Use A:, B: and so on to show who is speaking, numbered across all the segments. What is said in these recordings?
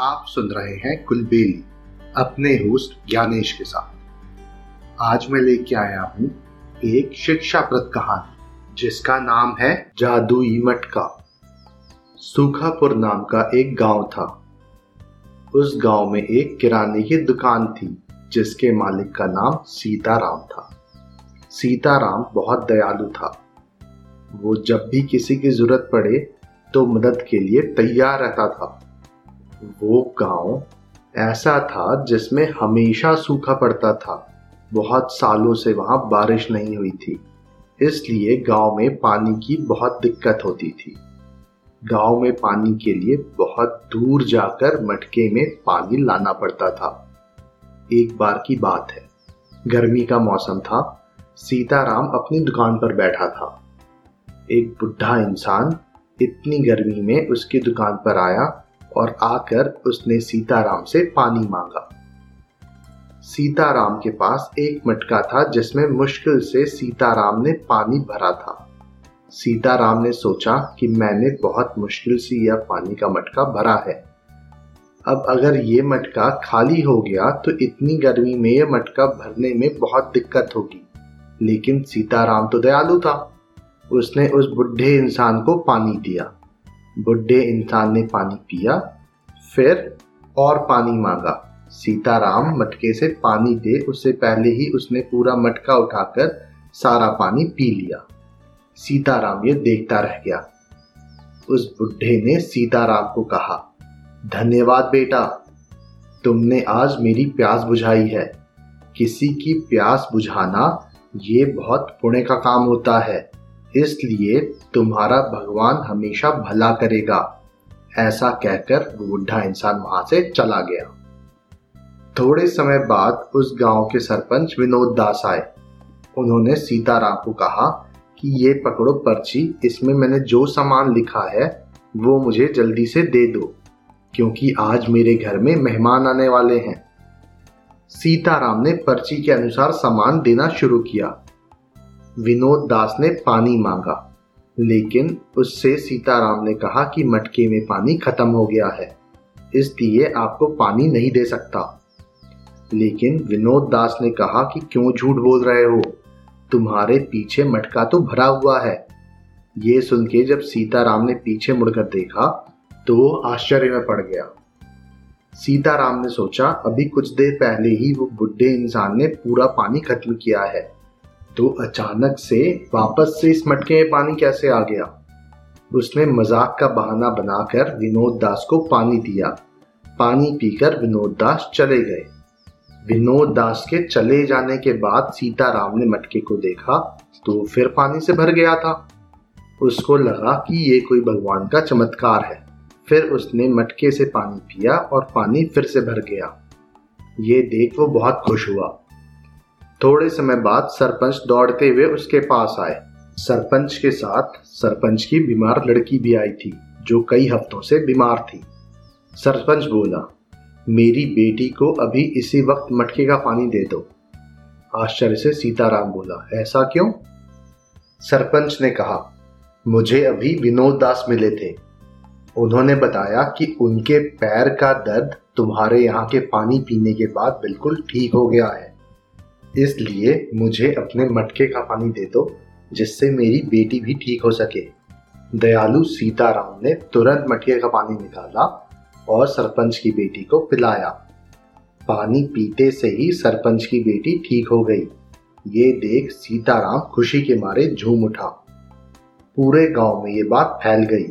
A: आप सुन रहे हैं कुलबेली, अपने होस्ट ज्ञानेश के साथ। आज मैं लेके आया हूँ एक शिक्षाप्रद कहानी, जिसका नाम है जादुई मटका सूखापुर नाम का एक गाँव था। उस गाँव में एक किराने की दुकान थी, जिसके मालिक का नाम सीताराम था। सीताराम बहुत दयालु था। वो जब भी किसी की ज़रूरत पड़े तो मदद के लिए तैयार रहता था। वो गाँव ऐसा था जिसमें हमेशा सूखा पड़ता था। बहुत सालों से वहाँ बारिश नहीं हुई थी, इसलिए गाँव में पानी की बहुत दिक्कत होती थी। गाँव में पानी के लिए बहुत दूर जाकर मटके में पानी लाना पड़ता था। एक बार की बात है, गर्मी का मौसम था, सीताराम अपनी दुकान पर बैठा था। एक बुढ़ा इंसान इतनी गर्मी में उसकी दुकान पर आया और आकर उसने सीताराम से पानी मांगा। सीताराम के पास एक मटका था जिसमें मुश्किल से सीताराम ने पानी भरा था। सीताराम ने सोचा कि मैंने बहुत मुश्किल से यह पानी का मटका भरा है। अब अगर ये मटका खाली हो गया तो इतनी गर्मी में यह मटका भरने में बहुत दिक्कत होगी। लेकिन सीताराम तो दयालु था। उसने उस बुढ़े इंसान को पानी दिया। बुढ़े इंसान ने पानी पिया, फिर और पानी मांगा। सीताराम मटके से पानी दे, उससे पहले ही उसने पूरा मटका उठाकर सारा पानी पी लिया। सीताराम ये देखता रह गया। उस बुढ़े ने सीताराम को कहा, धन्यवाद बेटा, तुमने आज मेरी प्यास बुझाई है। किसी की प्यास बुझाना ये बहुत पुण्य का काम होता है। इसलिए तुम्हारा भगवान हमेशा भला करेगा, ऐसा कहकर बुढ़ा इंसान वहाँ से चला गया। थोड़े समय बाद उस गाँव के सरपंच विनोद दास आए। उन्होंने सीताराम को कहा कि ये पकड़ो पर्ची, इसमें मैंने जो सामान लिखा है, वो मुझे जल्दी से दे दो, क्योंकि आज मेरे घर में मेहमान आने वाले हैं। सीताराम ने पर्ची के अनुसार सामान देना शुरू किया। विनोद दास ने पानी मांगा, लेकिन उससे सीताराम ने कहा कि मटके में पानी खत्म हो गया है, इसलिए आपको पानी नहीं दे सकता। लेकिन विनोद दास ने कहा कि क्यों झूठ बोल रहे हो? तुम्हारे पीछे मटका तो भरा हुआ है। ये सुन के जब सीताराम ने पीछे मुड़कर देखा तो वो आश्चर्य में पड़ गया। सीताराम ने सोचा, अभी कुछ देर पहले ही वो बुढ़े इंसान ने पूरा पानी खत्म किया है। तो अचानक से वापस से इस मटके में पानी कैसे आ गया? उसने मज़ाक का बहाना बनाकर विनोद दास को पानी दिया। पानी पीकर विनोद दास चले गए। विनोद दास के चले जाने के बाद सीताराम ने मटके को देखा तो फिर पानी से भर गया था। उसको लगा कि ये कोई भगवान का चमत्कार है। फिर उसने मटके से पानी पिया और पानी फिर से भर गया। ये देख वो बहुत खुश हुआ। थोड़े समय बाद सरपंच दौड़ते हुए उसके पास आए। सरपंच के साथ सरपंच की बीमार लड़की भी आई थी, जो कई हफ्तों से बीमार थी। सरपंच बोला, मेरी बेटी को अभी इसी वक्त मटके का पानी दे दो। आश्चर्य से सीताराम बोला, ऐसा क्यों? सरपंच ने कहा, मुझे अभी विनोद दास मिले थे। उन्होंने बताया कि उनके पैर का दर्द तुम्हारे यहाँ के पानी पीने के बाद बिल्कुल ठीक हो गया है। इसलिए मुझे अपने मटके का पानी दे दो, जिससे मेरी बेटी भी ठीक हो सके। दयालु सीताराम ने तुरंत मटके का पानी निकाला और सरपंच की बेटी को पिलाया। पानी पीते से ही सरपंच की बेटी ठीक हो गई। ये देख सीताराम खुशी के मारे झूम उठा। पूरे गाँव में ये बात फैल गई।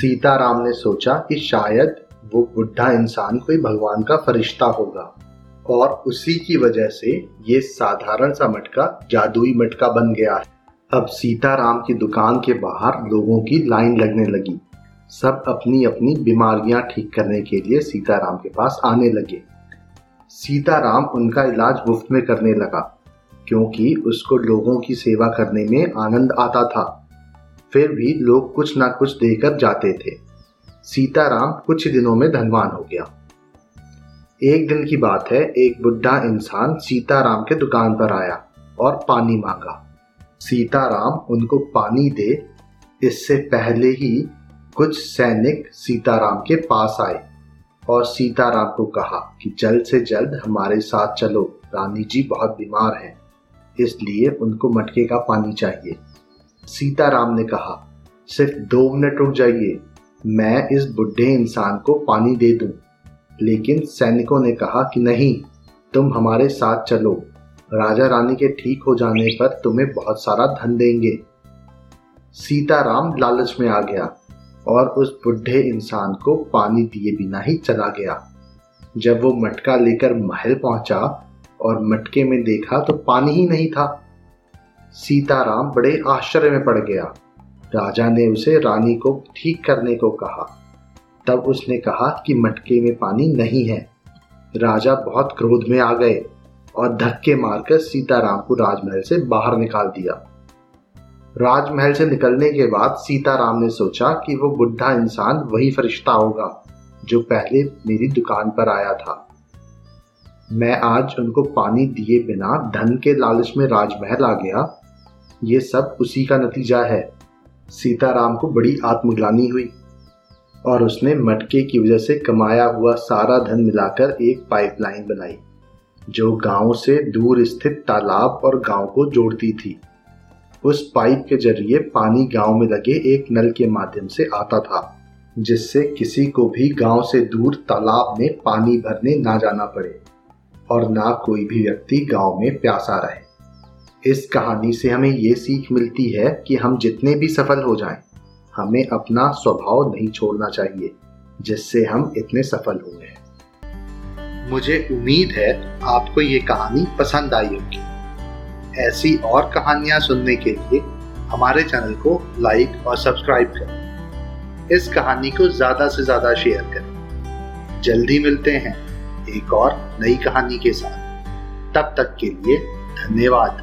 A: सीताराम ने सोचा कि शायद वो बुढ़ा इंसान कोई भगवान का फरिश्ता होगा। और उसी की वजह से ये साधारण सा मटका, जादुई मटका बन गया। है अब सीताराम की दुकान के बाहर लोगों की लाइन लगने लगी। सब अपनी अपनी बीमारियाँ ठीक करने के लिए सीताराम के पास आने लगे। सीताराम उनका इलाज मुफ़्त में करने लगा, क्योंकि उसको लोगों की सेवा करने में आनंद आता था। फिर भी लोग कुछ ना कुछ देकर जाते थे। सीताराम कुछ दिनों में धनवान हो गया। एक दिन की बात है, एक बुढ़ा इंसान सीताराम के दुकान पर आया और पानी मांगा सीताराम उनको पानी दे, इससे पहले ही कुछ सैनिक सीताराम के पास आए और सीताराम को कहा कि जल्द से जल्द हमारे साथ चलो, रानी जी बहुत बीमार हैं, इसलिए उनको मटके का पानी चाहिए सीताराम ने कहा, सिर्फ़ दो मिनट रुक जाइए, मैं इस बुढ़े इंसान को पानी दे दूँ। लेकिन सैनिकों ने कहा कि नहीं, तुम हमारे साथ चलो। राजा रानी के ठीक हो जाने पर तुम्हें बहुत सारा धन देंगे। सीताराम लालच में आ गया और उस बुढ़े इंसान को पानी दिए बिना ही चला गया। जब वो मटका लेकर महल पहुँचा और मटके में देखा तो पानी ही नहीं था। सीताराम बड़े आश्चर्य में पड़ गया। राजा ने उसे रानी को ठीक करने को कहा। तब उसने कहा कि मटके में पानी नहीं है। राजा बहुत क्रोध में आ गए और धक्के मारकर सीताराम को राजमहल से बाहर निकाल दिया। राजमहल से निकलने के बाद सीताराम ने सोचा कि वो बुढ़ा इंसान वही फरिश्ता होगा, जो पहले मेरी दुकान पर आया था। मैं आज उनको पानी दिए बिना धन के लालच में राजमहल आ गया। ये सब उसी का नतीजा है। सीताराम को बड़ी आत्मग्लानी हुई। और उसने मटके की वजह से कमाया हुआ सारा धन मिलाकर एक पाइपलाइन बनाई जो गाँव से दूर स्थित तालाब और गाँव को जोड़ती थी। उस पाइप के ज़रिए पानी गाँव में लगे एक नल के माध्यम से आता था जिससे किसी को भी गाँव से दूर तालाब में पानी भरने ना जाना पड़े और ना कोई भी व्यक्ति गाँव में प्यासा रहे। इस कहानी से हमें ये सीख मिलती है कि हम जितने भी सफल हो जाएँ, हमें अपना स्वभाव नहीं छोड़ना चाहिए, जिससे हम इतने सफल हुए हैं। मुझे उम्मीद है आपको ये कहानी पसंद आई होगी। ऐसी और कहानियाँ सुनने के लिए हमारे चैनल को लाइक और सब्सक्राइब करें। इस कहानी को ज़्यादा से ज़्यादा शेयर करें। जल्दी मिलते हैं एक और नई कहानी के साथ। तब तक के लिए धन्यवाद।